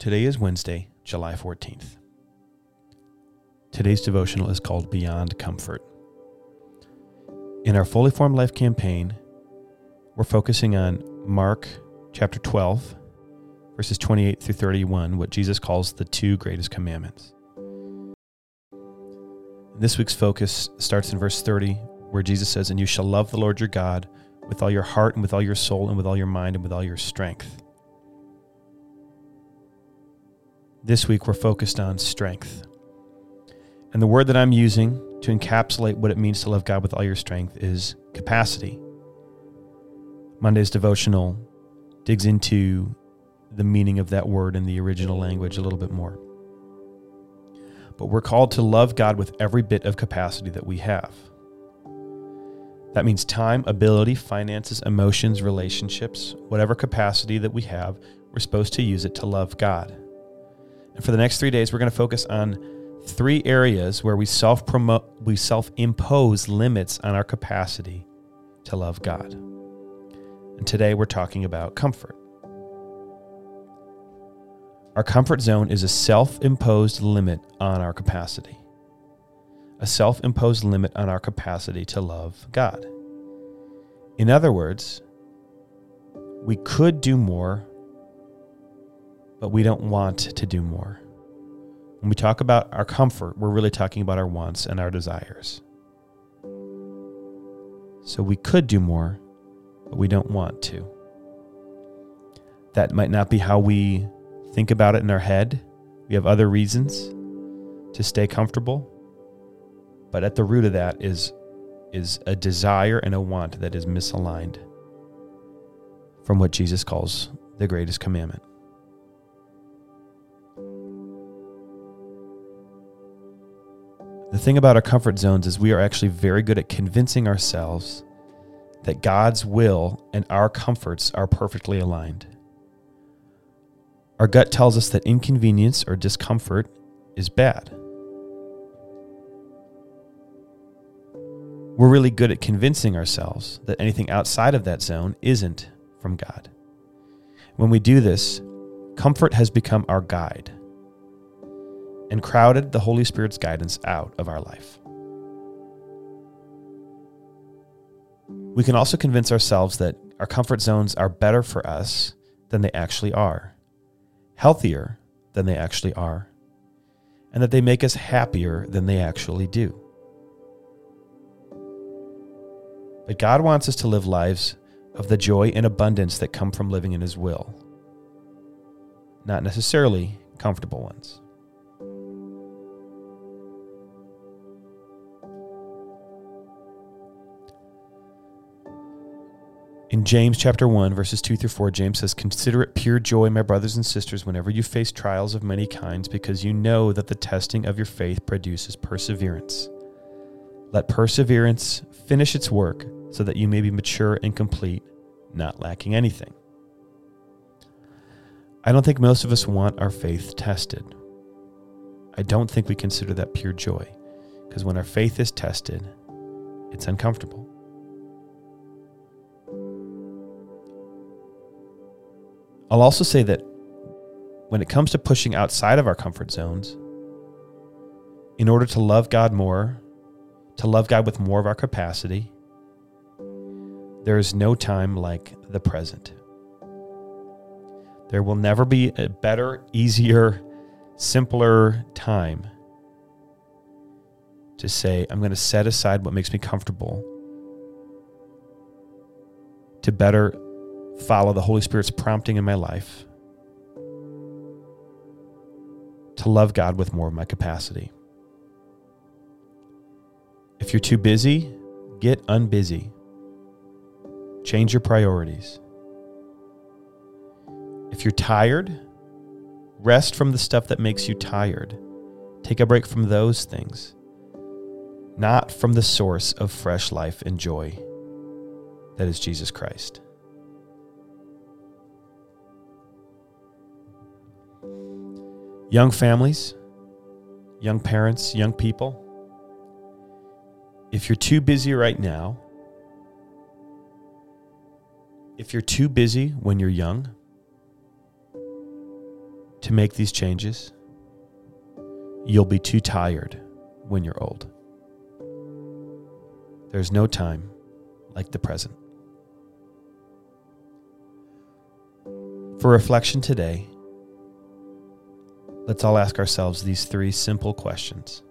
Today is Wednesday, July 14th. Today's devotional is called Beyond Comfort. In our Fully Formed Life campaign, we're focusing on Mark chapter 12, verses 28 through 31, what Jesus calls the two greatest commandments. This week's focus starts in verse 30, where Jesus says, And you shall love the Lord your God with all your heart and with all your soul and with all your mind and with all your strength. This week, we're focused on strength. And the word that I'm using to encapsulate what it means to love God with all your strength is capacity. Monday's devotional digs into the meaning of that word in the original language a little bit more. But we're called to love God with every bit of capacity that we have. That means time, ability, finances, emotions, relationships, whatever capacity that we have, we're supposed to use it to love God. For the next three days, we're going to focus on three areas where we self promote, we self impose limits on our capacity to love God. And today we're talking about comfort. Our comfort zone is a self imposed limit on our capacity, a self imposed limit on our capacity to love God. In other words, we could do more but we don't want to do more. When we talk about our comfort, we're really talking about our wants and our desires. So we could do more, but we don't want to. That might not be how we think about it in our head. We have other reasons to stay comfortable. But at the root of that is, is a desire and a want that is misaligned from what Jesus calls the greatest commandment. Thing about our comfort zones is we are actually very good at convincing ourselves that God's will and our comforts are perfectly aligned. Our gut tells us that inconvenience or discomfort is bad. We're really good at convincing ourselves that anything outside of that zone isn't from God. When we do this, comfort has become our guide and crowded the Holy Spirit's guidance out of our life. We can also convince ourselves that our comfort zones are better for us than they actually are, healthier than they actually are, and that they make us happier than they actually do. But God wants us to live lives of the joy and abundance that come from living in His will, not necessarily comfortable ones. In James chapter 1, verses 2 through 4, James says, Consider it pure joy, my brothers and sisters, whenever you face trials of many kinds, because you know that the testing of your faith produces perseverance. Let perseverance finish its work, so that you may be mature and complete, not lacking anything. I don't think most of us want our faith tested. I don't think we consider that pure joy, because when our faith is tested, it's uncomfortable. I'll also say that when it comes to pushing outside of our comfort zones, in order to love God more, to love God with more of our capacity, there is no time like the present. There will never be a better, easier, simpler time to say, I'm going to set aside what makes me comfortable to better follow the Holy Spirit's prompting in my life to love God with more of my capacity. If you're too busy, get unbusy. Change your priorities. If you're tired, rest from the stuff that makes you tired. Take a break from those things, not from the source of fresh life and joy that is Jesus Christ. Young families, young parents, young people, if you're too busy right now, if you're too busy when you're young, to make these changes, you'll be too tired when you're old. There's no time like the present. For reflection today, let's all ask ourselves these three simple questions.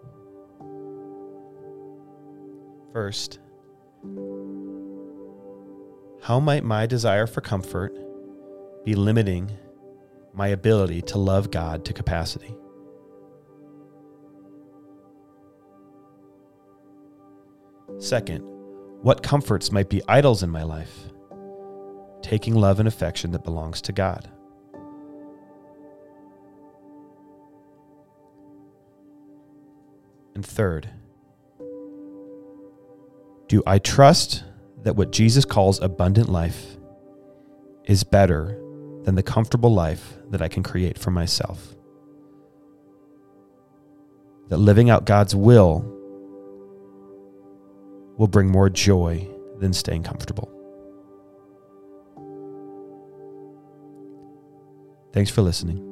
First, how might my desire for comfort be limiting my ability to love God to capacity? Second, what comforts might be idols in my life, taking love and affection that belongs to God? And third, do I trust that what Jesus calls abundant life is better than the comfortable life that I can create for myself? That living out God's will will bring more joy than staying comfortable. Thanks for listening.